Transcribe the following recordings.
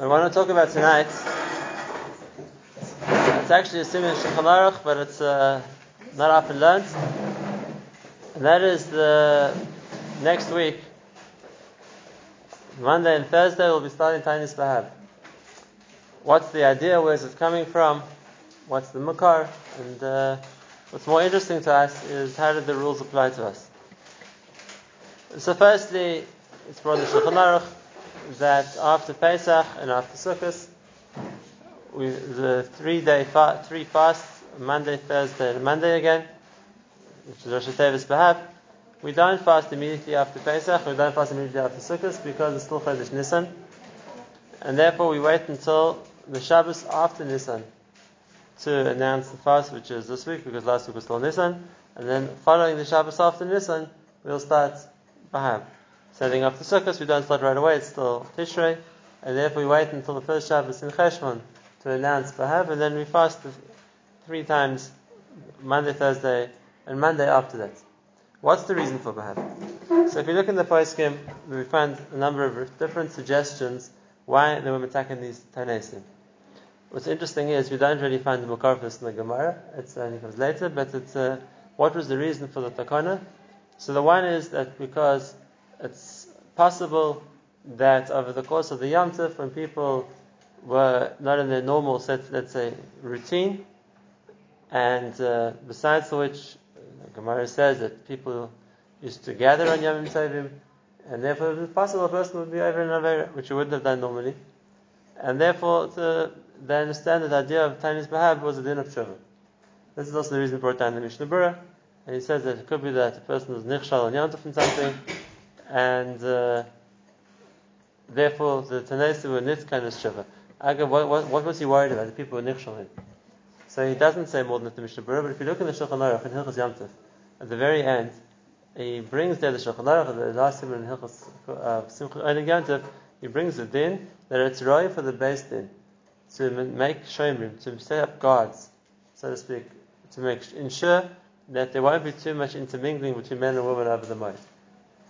I want to talk about tonight. It's actually a similar Shulchan Aruch, but it's uh, not often learned. And that is the next week, Monday and Thursday, we'll be starting Tainis Bahab. What's the idea? Where's it coming from? What's the Mukar? And uh, what's more interesting to us is how did the rules apply to us? So, firstly, it's in the Shulchan Aruch that after Pesach and after Sukkot, we, the three day fa- three fasts, Monday, Thursday, and Monday again, which is Rosh Hashanah Bahab. We don't fast immediately after Pesach, we don't fast immediately after Sukkot because it's still Chodesh Nisan, and therefore we wait until the Shabbos after Nisan to announce the fast, which is this week because last week was still Nisan, and then following the Shabbos after Nisan, we'll start Bahab. Setting up the circus, we don't start right away, it's still Tishrei, and therefore we wait until the first Shabbos in Cheshvan to announce Bahab, and then we fast three times, Monday, Thursday, and Monday after that. What's the reason for Bahab? So if you look in the poskim, we find a number of different suggestions why they were attacking these Tanesim. What's interesting is we don't really find the Mukarfis in the Gemara, it only comes later, but it's uh, what was the reason for the Takana? So the one is that because it's possible that over the course of the Yom Tov, when people were not in their normal set, let's say, routine, and uh, besides which, Gemara says that people used to gather on Yom Tovim, and therefore it was possible a person would be over and over, which he wouldn't have done normally, and therefore the, they understand that the idea of Tainis Bahab was a din of Shuvah. This is also the reason brought down the Mishnah Berurah, and he says that it could be that a person was nichshal on Yom Tov in something, and uh, therefore the Tanesi were nitkan as Shuvah. What, what, what, was he worried about? The people were nichshal So he doesn't say more than that the Mishnah Berurah, but if you look in the Shulchan Aruch in Hilchas Yom at the very end, he brings there the Shulchan Aruch, the last time in Hilchas uh, he brings the din that it's right for the base din to make shomrim, to set up guards, so to speak, to make ensure that there won't be too much intermingling between men and women over the moed.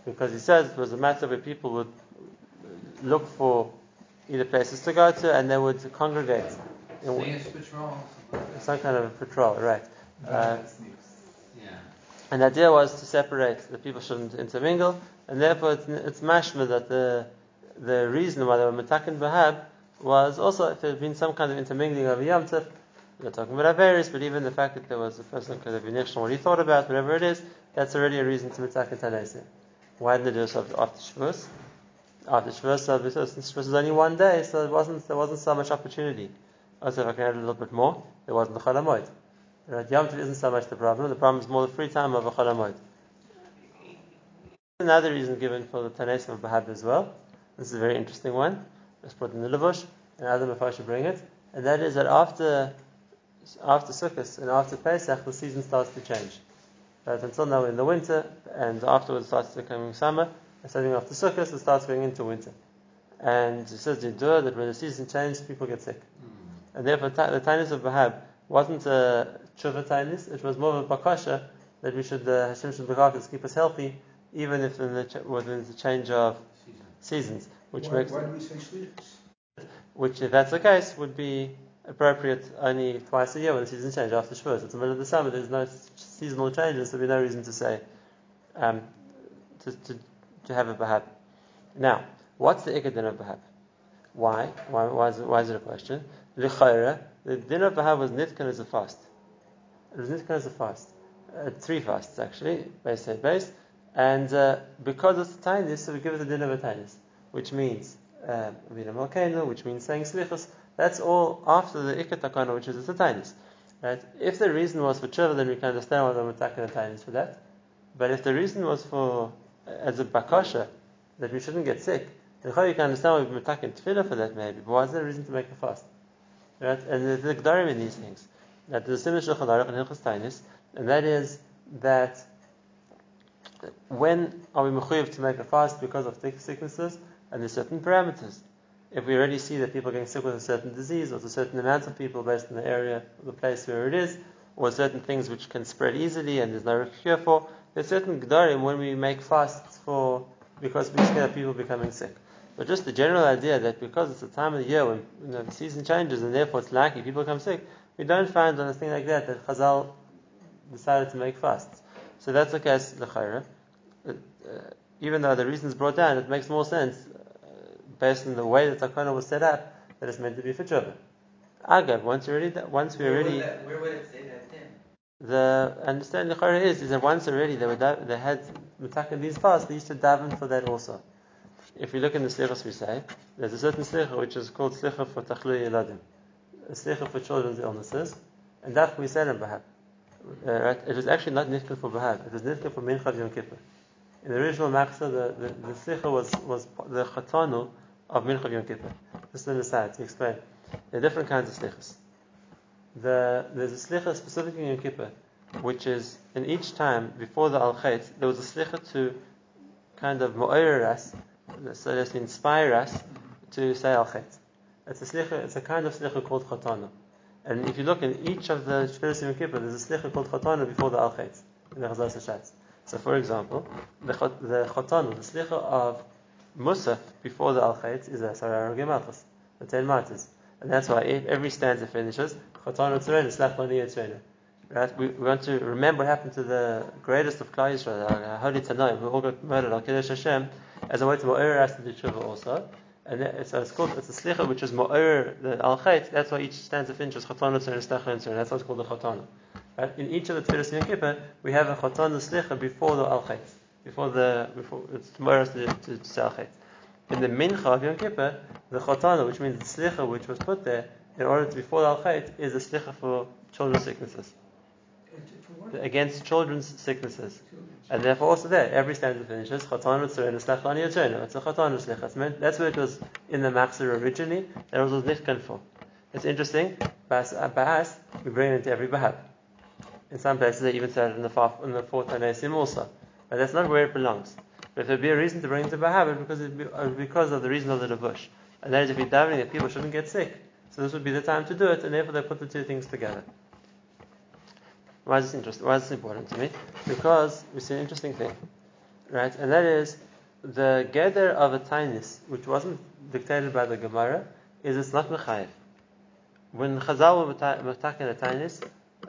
Because he says it was a matter where people would look for either places to go to and they would congregate. In patrol. Some kind of a patrol, right. Uh, Yeah. and the idea was to separate, the people shouldn't intermingle, and therefore it's, it's mashma that the the reason why they were metakin bahab was also if there had been some kind of intermingling of Yom Tov, we're talking about Averis, but even the fact that there was a person who could have been on what he thought about, whatever it is, that's already a reason to metakin tanesim. Why did they do it after Shavuos? After Shavuos, so because since Shavuos was only one day, so it wasn't, there wasn't so much opportunity. Also, if I can add a little bit more, there wasn't the Cholamoid. Right? Yom Tov isn't so much the problem, the problem is more the free time of a Cholamoid. Another reason given for the Tanesim of Bahab as well, this is a very interesting one, let's put in the Levush, and I should bring it, and that is that after after Sukkot and after Pesach, the season starts to change. Right? Until now, we're in the winter, and afterwards it starts becoming summer, and starting after Sukkot, it starts going into winter. And it says in Dua that when the season changes, people get sick. And therefore, the Tainis of Bahab wasn't a tshuva Tainis, it was more of a bakasha that we should, uh, Hashem should us, keep us healthy, even if in the ch- within the change of seasons, which why, makes why do we say shlichus? which, if that's the case, would be appropriate only twice a year when the season changes after Shavuos. It's the middle of the summer, there's no seasonal changes, there'd be no reason to say, um, to, to, to have a Bahab. Now, what's the Ikadin of Bahab? Why? Why, why, is it, why is it a question? L'chayra, the din of Bahab was Nitkan as a fast. It was Nitkan as a fast. Uh, three fasts, actually, base head base. And uh, because it's a tainis, so we give it the din of a tainis, which means Malkeinu, which means saying slichus. That's all after the Ikatakana, which is the tainis. Right? If the reason was for tshuva, then we can understand why they were attacking a tainis for that. But if the reason was for as a bakasha that we shouldn't get sick, then how you can understand why we're attacking tefillah for that maybe. But why is there a reason to make a fast? Right? And there's the Gdarim in these things. That there's a Shulchan Aruch and Hilchas Tainis, and that is that when are we mechuyev to make a fast because of sicknesses and there's certain parameters. If we already see that people are getting sick with a certain disease, or a certain amount of people based on the area, the place where it is, or certain things which can spread easily and there's no cure for, there's certain gdarim when we make fasts for because we scare people becoming sick. But just the general idea that because it's the time of the year when you know, the season changes and therefore it's likely people become sick, we don't find on a thing like that that Chazal decided to make fasts. So that's the case, L'chaira. Uh, even though the reason is brought down, it makes more sense uh, based on the way that Takana was set up that it's meant to be for children. Agav, once already, once we already. Where would, that, where would it say that then? The understanding the is is that once already they were they had mutakan these fasts, they used to daven for that also. If we look in the slichas we say, there's a certain slicha which is called slicha for tachlui yeladim, a slicha for children's illnesses, and that we said in Bahab. Uh, right? It was actually not nitkan for Bahab, it was nitkan for Mincha Yom Kippur. In the original Machzor, the, the, the slicha was, was the chatanu of Mincha Yom Kippur. This is an aside to explain. There are different kinds of slichas. The, there's a slicha specifically in Yom Kippur, which is in each time before the Al Chait, there was a slicha to kind of mu'ayr us, so to inspire us to say Al Chait. It's a slicha, it's a kind of slicha called chatana. And if you look in each of the Shviras Yom Kippur, there's a slicha called chatana before the Al Chait, in the Chazal. So for example, the, the the slicha of Musaf before the Al Chait is a Sarah Malchus, the ten martyrs. And that's why every stanza finishes, Right? We, we want to remember what happened to the greatest of Klal Yisrael, our uh, holy Tanai, who all got murdered, Al Kiddush Hashem, as a way to Ma'ir us to do tshuva also. And it's, it's called, it's a slicha which is Ma'ir, the Al that's why each stanza finishes Chatana Tzur and Stachla Tzur, that's what's called the Chatana. Right? In each of the Tfilas Yom Kippur, we have a Chatana Slicha before the Al before the, before, it's us to, to, to In the Mincha of Yom Kippur, the Chatana, which means the Slicha which was put there, in order to be for Al is a Slicha for children's sicknesses against children's sicknesses. And therefore also there, every stanza finishes, Chatan Mitzvah Slachani Yatzona. It's a. That's where it was in the Machzor originally, that was Nitkan for. It's interesting, Bahas, uh, we bring it into every Bahab. In some places they even said it in the, fourth, in the fourth also. But that's not where it belongs. But if there'd be a reason to bring it to Bahab, it's because, be, uh, because of the reason of the Levush. And that is if you're davening that people shouldn't get sick. So this would be the time to do it, and therefore they put the two things together. Why is this interesting? Why is this important to me? Because we see an interesting thing, right? And that is the gather of a tainis, which wasn't dictated by the Gemara, is it's not mechayev. When Chazal were attacking a tainis,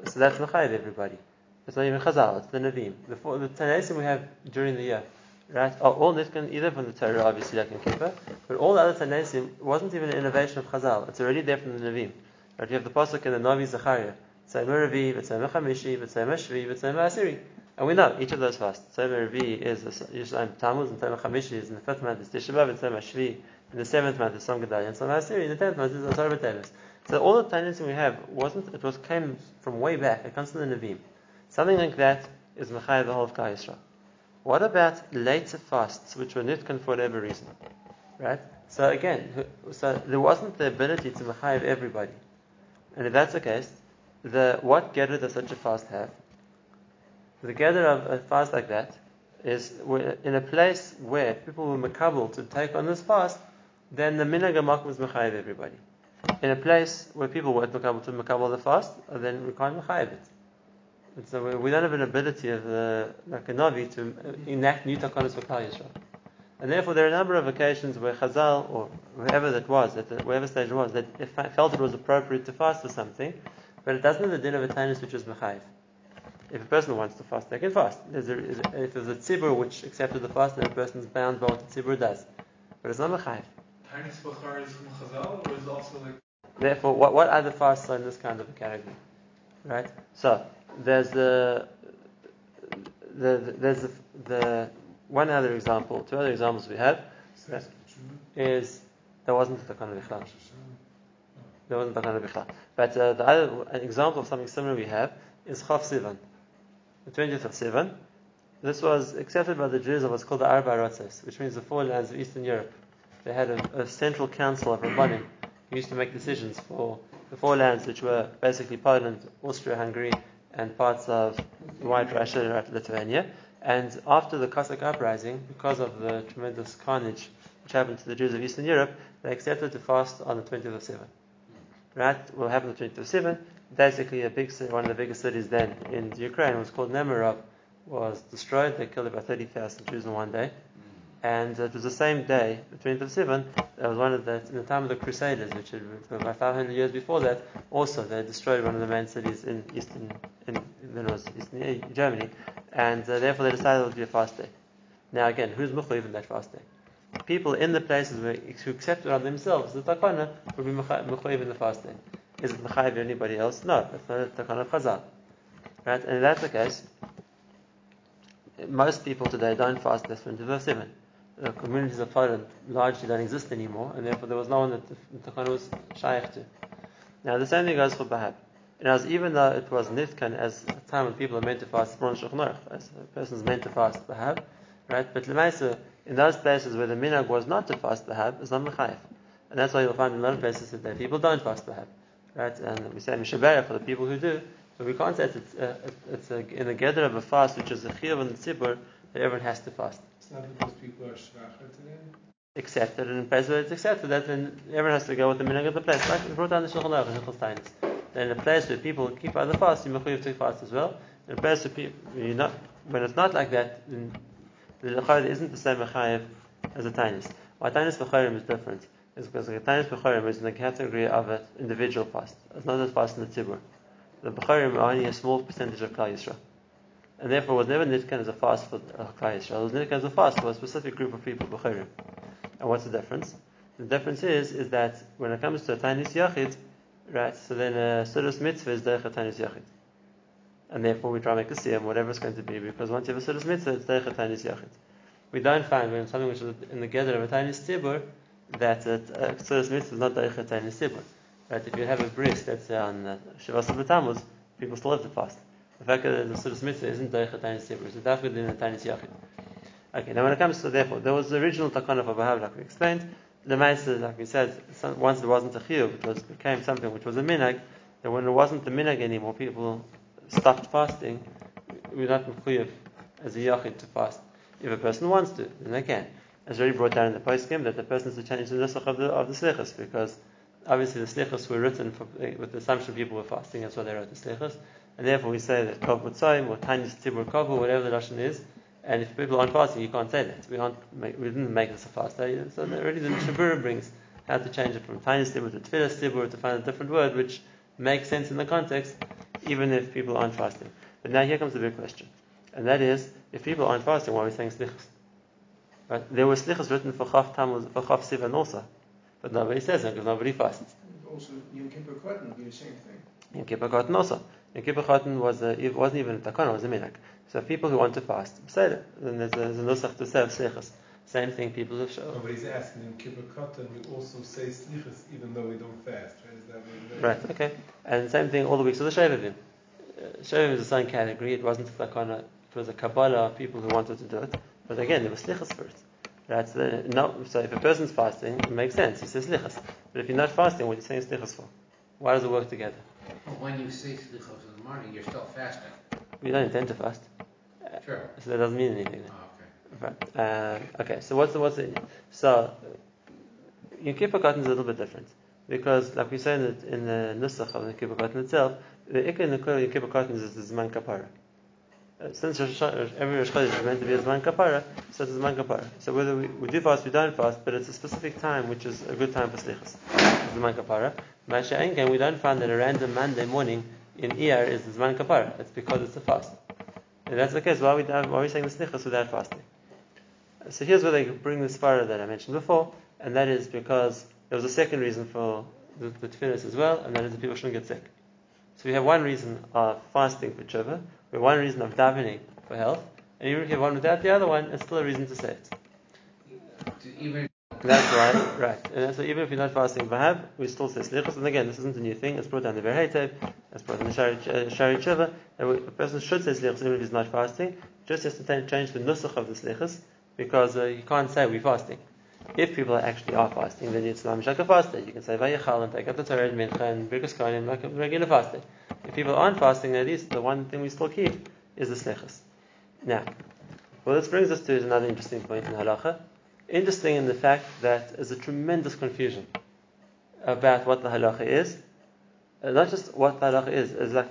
so that's mechayev everybody. It's not even Chazal, it's the Navim. The, the Tanaisim we have during the year, right, are all nitkan either from the Torah, obviously, like in Kippur, but all the other Tanaisim wasn't even an innovation of Chazal. It's already there from the Navim. Right, you have the pasuk in the Navi Zachariah. Tzayim Revi, V'tzayim Chamishi, V'tzayim Shvi, V'tzayim Asiri. And we know each of those fasts. Tzayim Revi is Yerushalayim Tammuz, and Tzayim Chamishi is in the fifth month, is Tisha B'Av, V'tzayim Shvi in the seventh month is Som Gedalia, and Som Asiri in the tenth month is Asar B'Teves. So all the tendency we have wasn't, it was came from way back, it comes from the Nevi'im. Something like that is Mechai the whole of Klal Yisrael. What about later fasts, which were nitkan for whatever reason? Right? So again, so there wasn't the ability to Mechayiv everybody. And if that's the case, the what gather does such a fast have? The gather of a fast like that is in a place where people were makabel to take on this fast, then the minhag was mechayiv everybody. In a place where people weren't makabel to makabel the fast, then we can't mechayiv it. And so we don't have an ability of the like a navi to enact new takanas for Klal Yisrael. And therefore, there are a number of occasions where Chazal, or whoever that was, at the, whatever stage it was, that felt it was appropriate to fast for something, but it doesn't have the din of a tainus which is mechayiv. If a person wants to fast, they can fast. There's a, if there's a tzibur which accepted the fast, then a person's bound by what the tzibur does. But it's not mechayiv. Tainus bachar is from Chazal, or is also like. Therefore, what, what other fasts are in this kind of a category? Right? So, there's the, the, the there's the, the, one other example, two other examples we have is there wasn't the kind of there wasn't the Takana Bichla. But uh, the other an example of something similar we have is Chaf Sivan, the 20th of Sivan. This was accepted by the Jews of what's called the Arba Aratzos, which means the four lands of Eastern Europe. They had a, a central council of Rabbanim who used to make decisions for the four lands, which were basically Poland, Austria, Hungary, and parts of White Russia, Lithuania. And after the Cossack uprising, because of the tremendous carnage which happened to the Jews of Eastern Europe, they accepted to fast on the 20th of Sivan right, will happen the 27. Basically, a big one of the biggest cities then in Ukraine was called Nemirov, was destroyed. They killed about 30,000 Jews in one day. And it was the same day, the 20th of Sivan, that was one of the, in the time of the Crusaders, which had about 500 years before that, also they destroyed one of the main cities in eastern, in, in was eastern Germany, and uh, therefore they decided it would be a fast day. Now again, who's Mukhayiv in that fast day? People in the places where, who accepted on themselves the takana would be Mukhayiv in the fast day. Is it Mukhayiv anybody else? No, that's not a takana of Chazal. Right? And if that's the case, most people today don't fast less than verse 7 the communities of Poland largely don't exist anymore, and therefore there was no one that the Takana was shaykh to. Now the same thing goes for Bahab. And as even though it was Nitkan as a time when people are meant to fast as a person is meant to fast Bahab, right? But Lemaisa, in those places where the minhag was not to fast Bahab, is not Mechayev. And that's why you'll find in a lot of places that people don't fast Bahab. Right? And we say Mishabara for the people who do, but we can't say it's, uh, it's in the gather of a fast which is a chiyuv and the tzibur that everyone has to fast. It's. Accepted and place it's accepted, that then everyone has to go with the minhag of the place. Like we brought down the Shulchan Aruch and Hilchos Then in a place where people keep other fast, you have to fast as well. In a place where people, not, when it's not like that, then the Lechayim isn't the same Mechayev as a Tainis. Why Tainis Bechorim is different is because the Tainis Bechorim is in the category of an individual fast. It's not as fast in the Tzibur. The Bechorim are only a small percentage of Klal Yisrael and therefore was never nitkan as a fast for uh, Klal Yisrael. It was nitkan as a fast for a specific group of people. And what's the difference? The difference is is that when it comes to a Tainis Yachid, right, so then a Sudas Mitzvah is Derech Tainis Yachid. And therefore we try to make a siyam, whatever it's going to be, because once you have a Sudas Mitzvah, it's Derech Tainis Yachid. We don't find when something which is in the gather of a Tainis Tibur, that a uh, Mitzvah is not Derech Tainis Tibur. Right, if you have a bris, say on uh, Shavas of people still have to fast. The fact that the Sudas Mitzvah isn't Deich Tainis Sibur, it's Dafkud in the Tainis Yachid. Okay, now when it comes to therefore, there was the original Takana for Bahav, like we explained. The Maisa, like we said, once it wasn't a Chiyuv, it was, became something which was a Minag, that when it wasn't the Minag anymore, people stopped fasting, we're not Chiyuv as a Yachid to fast. If a person wants to, then they can. As already brought down in the post game that the person is to change the nusach of the of the slichas because obviously the slichas were written for, eh, with the assumption people were fasting, that's why they wrote the slichas and therefore we say that Kov Mitzayim or Tiny Tibur Kov or whatever the Russian is. And if people aren't fasting, you can't say that. We aren't. Make, we didn't make this a fast day. So really the Shabura brings how to change it from Tiny Tibur to Tfilas Tibur to find a different word which makes sense in the context, even if people aren't fasting. But now here comes the big question, and that is, if people aren't fasting, why are we saying slichas? Right? There were slichas written for Chaf Tammuz, for Chaf Sivan also, but nobody says it because nobody fasts. Also, Yom Kippur Katan would be the same thing. Yom Kippur Katan also. Yom Kippur Chotin was a, it wasn't even a takana, it was a minhag. So people who want to fast, say it. Then there's a, there's a nusach to say slichas. Same thing, people have shown. Nobody's asking Yom Kippur Katan, we also say slichas even though we don't fast, right? Is that what Right, okay. And same thing all the weeks of the Shovavim. Uh, is the same category, it wasn't a takana, it was a Kabbalah of people who wanted to do it. But again, there was slichas for it. Right? So, no, so if a person's fasting, it makes sense, he says slichas. But if you're not fasting, what are you saying slichas for? Why does it work together? When you say slichos in the morning, you're still fasting. We don't intend to fast. Sure. So that doesn't mean anything. Oh, okay. Right. Uh, okay, so what's the, what's the, so Yom Kippur Katan is a little bit different because, like we say in the, in the Nusach of the Kippur Katan itself, the Ikka in the Yom Kippur Katan is the Zman Kapara. Uh, since every Rosh Chodesh is meant to be a Zman Kapara, so it's a Zman Kapara. So whether we, we do fast, we don't fast, but it's a specific time which is a good time for Slichas. It's Zman Kapara. Masha we don't find that a random Monday morning in Iyar is Zman Kapara. It's because it's a fast. That's the case. Why are we, why are we saying the Slichas without fasting? So here's where they bring the Svara that I mentioned before, and that is because there was a second reason for the, the as well, and that is that people shouldn't get sick. So we have one reason of fasting for tshuva, we have one reason of davening for health, and even if you have one without the other one, it's still a reason to say it. Even that's right, right. And so even if you're not fasting we still say slichos. And again, this isn't a new thing. It's brought down the Be'er Heitev, it's brought down the Shari, uh, Tshuva, a person should say slichos even if he's not fasting. Just has to change the nusach of the slichos, because uh, you can't say we're fasting. If people actually are fasting, then it's not fast day. You can say Vayechal and take up the Torah and Mincha and Birkus like a regular day. If people aren't fasting, at least the one thing we still keep is the slichos. Now, well, this brings us to is another interesting point in halacha interesting in the fact that there's a tremendous confusion about what the halacha is. Uh, not just what the halacha is, it's like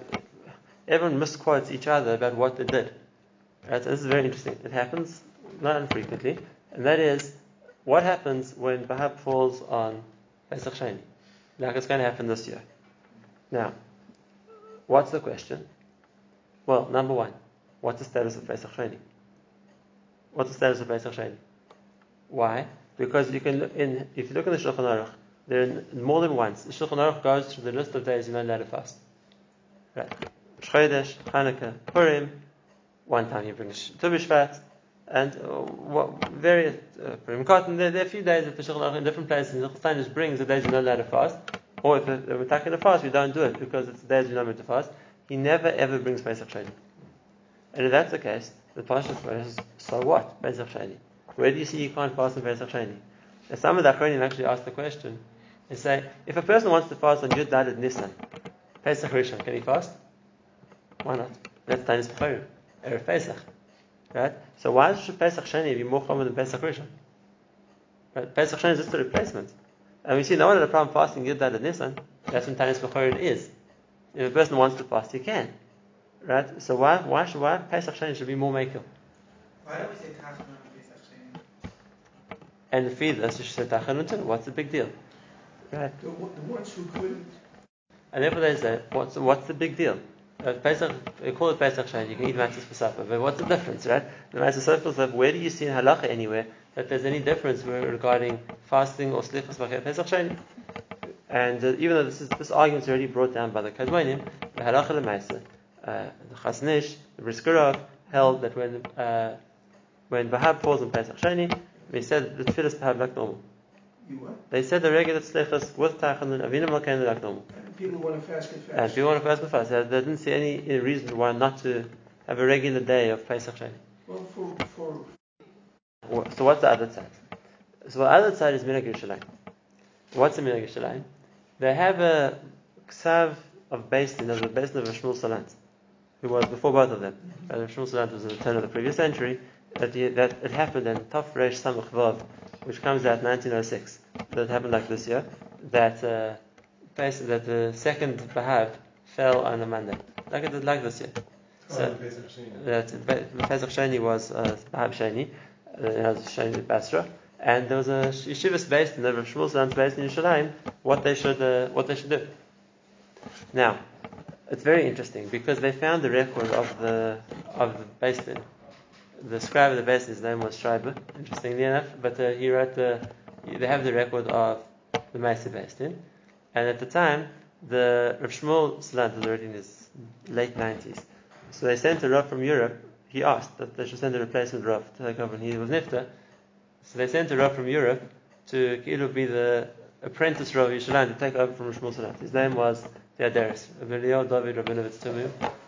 everyone misquotes each other about what they did. Right? So this is very interesting. It happens not infrequently and that is what happens when Bahab falls on Pesach Sheni, like it's going to happen this year. Now, what's the question? Well, number one, what's the status of Pesach Sheni? What's the status of Pesach Sheni? Why? Because you can look in if you look in the Shulchan Aruch, there are more than once. The Shulchan Aruch goes through the list of days you're not allowed to fast. Right. Chodesh, Hanukkah, Purim. One time you bring Tu B'Shvat, and uh, what, various uh, Purim Katan. There, there are a few days that the Shulchan Aruch in different places. The Shulchan just brings the days you're not allowed to fast, or if we're taking a fast, we don't do it because it's the days you're not meant to fast. He never ever brings Pesach Sheni. And if that's the case, the Pasha says, so what? Pesach Sheni. Where do you see you can't fast on Pesach Sheni? And some of the Achronim actually ask the question and say, if a person wants to fast on Yud Daled Nisan, Pesach Rishon, can he fast? Why not? That's Tanis B'chorim, Erev Pesach. Right? So why should Pesach Sheni be more common than Pesach Rishon? Right? Pesach Sheni is just a replacement. And we see no one had a problem fasting Yud Daled Nisan. That's when Tanis B'chorim is. If a person wants to fast, he can. Right? So why why should why Pesach Sheni should be more makel? Why don't we say Sheni? And the you should say What's the big deal? Right? The, the ones who couldn't, And therefore they say, what's what's the big deal? Uh, Pesach, they call it Pesach Sheni, you can eat matzahs for supper, but what's the difference, right? The Matzah Sofel said, where do you see in halacha anywhere that there's any difference regarding fasting or slichas Pesach Sheni? And uh, even though this is this argument is already brought down by the Kadmonim, the halacha lemaisa, uh, the Chazon Ish, the Briskerov held that when uh, when Bahab falls on Pesach Sheni, they said the tefillah is Bahab like normal. you? They said the regular slichas with tachanun avinu malkeinu like normal. And people want to fast and And fast. if you want to fast and fast, they didn't see any, reason why not to have a regular day of Pesach Sheni. Well, for, for, So what's the other side? So the other side is Minhag Yerushalayim. What's a Minhag Yerushalayim? They have a ksav of Basin, of the Basin of Shmuel Salant, who was before both of them. Uh, Shmuel Salant was in the turn of the previous century. That, that it happened in Taf Resh Samach Vav, which comes out 1906. That happened like this year. That uh, that the second Bahab fell on a Monday, like it did like this year. So- Pesach Sheni. that Pesach Sheni was uh, Sheni, uh, it was Sheni Basra, and there was a yeshivas based in the Rav Shmuel based in Yerushalayim. What they should uh, what they should do. Now, it's very interesting because they found the record of the of the based in. The scribe of the based his name was Schreiber, interestingly enough, but uh, he wrote the. They have the record of the Mesa based and at the time the Rav Shmuel Salant was already in his late nineties. So they sent a Rav from Europe. He asked that they should send a replacement Rav to take over, he was Nifta. So they sent a Rav from Europe to Kilu be the apprentice Rav Yishalayim to take over from Shmuel Salant. His name was Theodoros, Emilio David Rabinovitz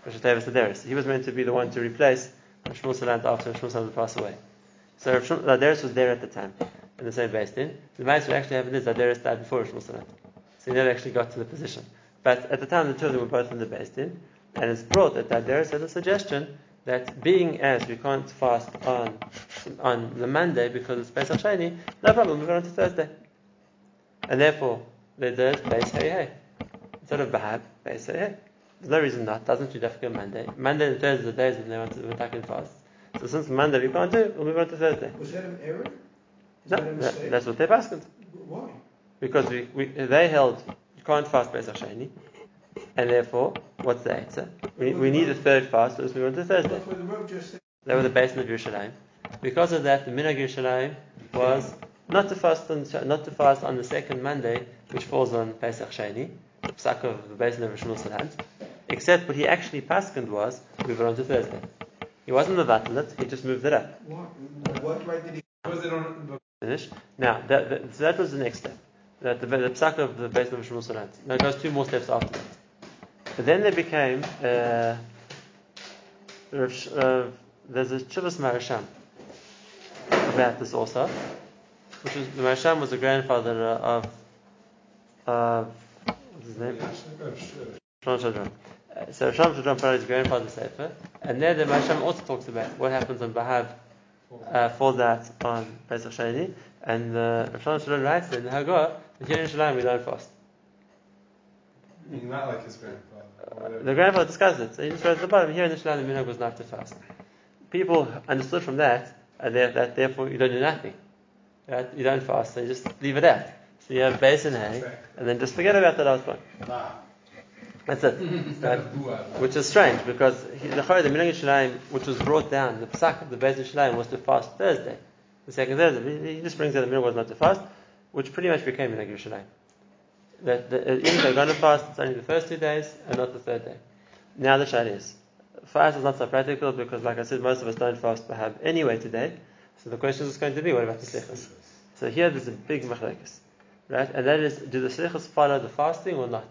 Theodoros. He was meant to be the one to replace Shmuel Salant after Shmuel Salant passed away. So Rav Shmuel- Theodoros was there at the time, in the same based in. The mice what actually happened is Theodoros died before Shmuel Salant. So he never actually got to the position. But at the time, the two of them were both in the based in. And it's brought that Daderis has a suggestion that being as we can't fast on on the Monday because it's Pesach Sheni, no problem, we're going to Thursday. And therefore, they did Beis Hey Hey. Instead of Bahab, Beis Hey Hey. There's no reason not. Doesn't do Dafka Monday. Monday and Thursday are the days when they want to attack and fast. So since Monday we can't do it, we'll move on to Thursday. was that an error? Is No, that that's what they've asked. Why? Because we, we, they held you can't fast Pesach Sheni, and therefore, what's the answer? We, we need a third fast, so let's move on to Thursday. But the Rav just said, They were the basin of Yerushalayim. Because of that, the minhag Yerushalayim was not to fast on not to fast on the second Monday, which falls on Pesach Sheni, psak of the basin of Shmuel Salant. Except what he actually paskened was move it on to Thursday. He wasn't mevatel it; he just moved it up. why? What right did he? Because they don't. Finish. Now that, that, so that was the next step. That the, the psak of the basin of Shmuel Salant. Now it goes two more steps after that. But then there became uh, uh, there's a Chivas Marasham about this also, which was the Marasham was the grandfather uh, of of what's his name? Shlomo Uh, So Shlomo Schwadron probably his grandfather Sefer, and there the Marasham also talks about what happens on Bahav uh, for that on Pesach Sheni, and uh, Shlomo Schwadron writes in Haggadah that here in Shalim we don't fast. Not like his grandfather. The grandfather discussed it. So he just wrote at the bottom, here in the Shalim, the minhag was not to fast. People understood from that, and there, that therefore you don't do nothing. Right? You don't fast, so you just leave it out. So you have base and hay, and then just forget about the last one. That's it. Right? Which is strange because he- the Chayy, the Minhag Shalayim, which was brought down, the Pesach of the Beis Shalayim was to fast Thursday, the second Thursday. He- just brings out the Minhag was not to fast, which pretty much became Minhag Shalayim. That the, uh, even if they're going to fast, it's only the first two days and not the third day. Now the Shad is. Fast is not so practical because, like I said, most of us don't fast Bahab anyway today. So the question is going to be, what about the Slichas? So here there's a big machlekes, right? And that is, do the Slichas follow the fasting or not?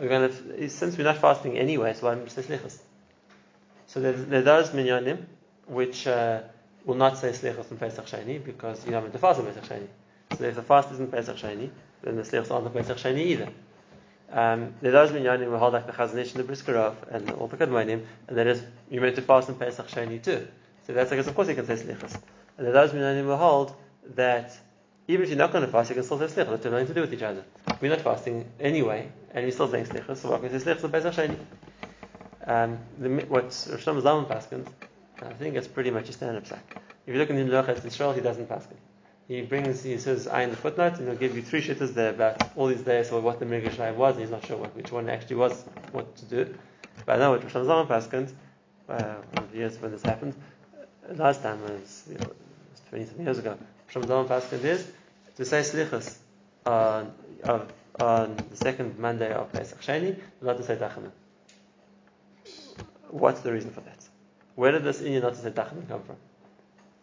Are going to, since we're not fasting anyway, so we say Slichas? So there, there minyanim which uh, will not say Slichas on Pesach Sheni because you're not meant to fast on Pesach Sheni. So if the fast isn't Pesach Sheni, then the Slichas aren't on Pesach Sheni either. Um, there those minyanim who hold like the Chazon Ish and the Briskerov and all the Kadmonim, and that is you're meant to fast on Pesach Sheni too. So that's I of course you can say Slichas. And there those minyanim who hold that even if you're not going to fast, you can still say Slichas. That's nothing to do with each other. We're not fasting anyway, and we're still saying Slichas, so what can say Slichas Pesach Sheni? Um, the, what Rosh Zalman paskins, I think it's pretty much a stand-up sack. If you look in the Melachas Yisrael, he doesn't paskin. He brings, he says, I in the footnote, and he'll give you three shittas there about all these days or what the Mirgash was, and he's not sure what, which one actually was what to do. But I know what Rosh Zalman paskins, uh, one of the years when this happened, last time was, you know, 20 something years ago. Rosh Zalman paskins is to say slichas on, of, on the second Monday of Pesach Sheni, not to say tachanun. What's the reason for that? Where did this Indian not to say tachanun come from?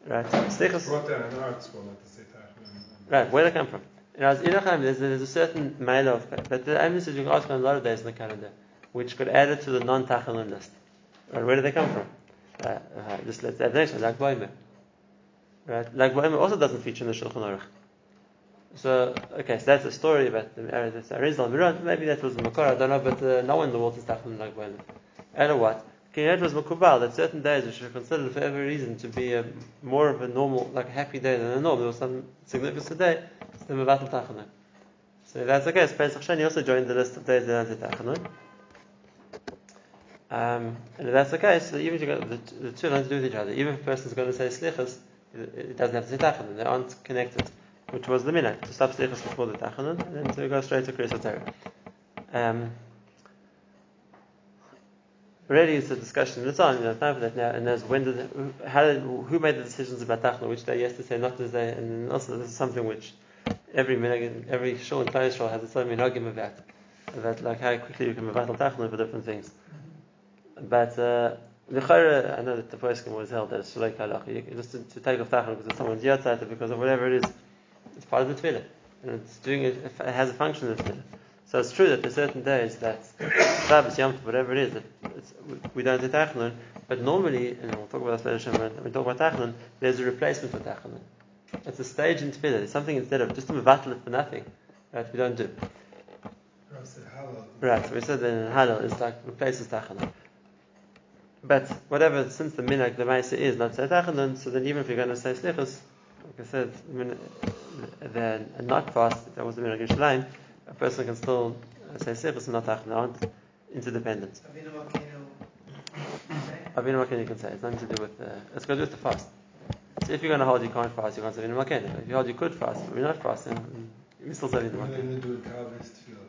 Right? Slichas, Brought down an art school not to say Tachman. right, where did it come from? As Irachim, there's, there's a certain male of, but the emphasis you can ask on a lot of days in the calendar, which could add it to the non-tachanun list. Right, where did they come from? Uh, uh, just let's add the next one, Lag Boimer. Right, Lag Boimer also doesn't feature in the Shulchan Aruch. So, okay, so that's a story about the Arizal Miran. Maybe that was the Makar, I don't know, but uh, no one in the world is tachanun Lag Boimer. And what? Kiryat was makubal that certain days which are considered for every reason to be a, more of a normal, like a happy day than a normal, there was some significance today, it's the Mevatel. So that's okay, case, Pesach also joined the list of days that aren't. Um, and if that's the case, so even if you got the, the two have to do with each other. Even if a person's going to say Slichas, it, it doesn't have to say Tachanun, they aren't connected, which was the minute, to stop Slichas before the Tachanun, and then to go straight to Kriyas HaTorah. Um, Already it's a discussion. In its own, you know, time for that now, and there's when did, how did, who made the decisions about Tachna, which day, yes to say, not to say, and also this is something which every minhag, every shul in Klal Yisrael has its own minhagim about, about like how quickly you can mevatel Tachna for different things. But, uh, L'chayra, I know that the poskim was held it's shalei kalach, just to, to take off Tachna because it's someone's yatzat, because of whatever it is, it's part of the tefillah, and it's doing it, it has a function in the tefillah. So it's true that there's certain days that Shabbos, Yom Tov, whatever it is, that it's, we don't do Tachanun, but normally, and we'll talk about this later when we talk about Tachanun, there's a replacement for Tachanun. It's a stage in Tefillah. It's something instead of just a mevatel for nothing, right? We don't do. Right, so we said that in Halal it's like replaces Tachanun. But whatever, since the minhag, the Maisa is not say Tachanun, so then even if you're going to say Slichus, like I said, min- then not fast, if that was the minhag of Shalayim, a person can still uh, say Slichus and not Tachanun, aren't interdependent. Avinu Malkeinu, say? Avinu Malkeinu you can say, it's nothing to do with, uh, it's got to do with the fast. So if you're going to hold you can't fast, you can't say Avinu Malkeinu. If you hold you could fast, but you're not fasting, you still say Avinu What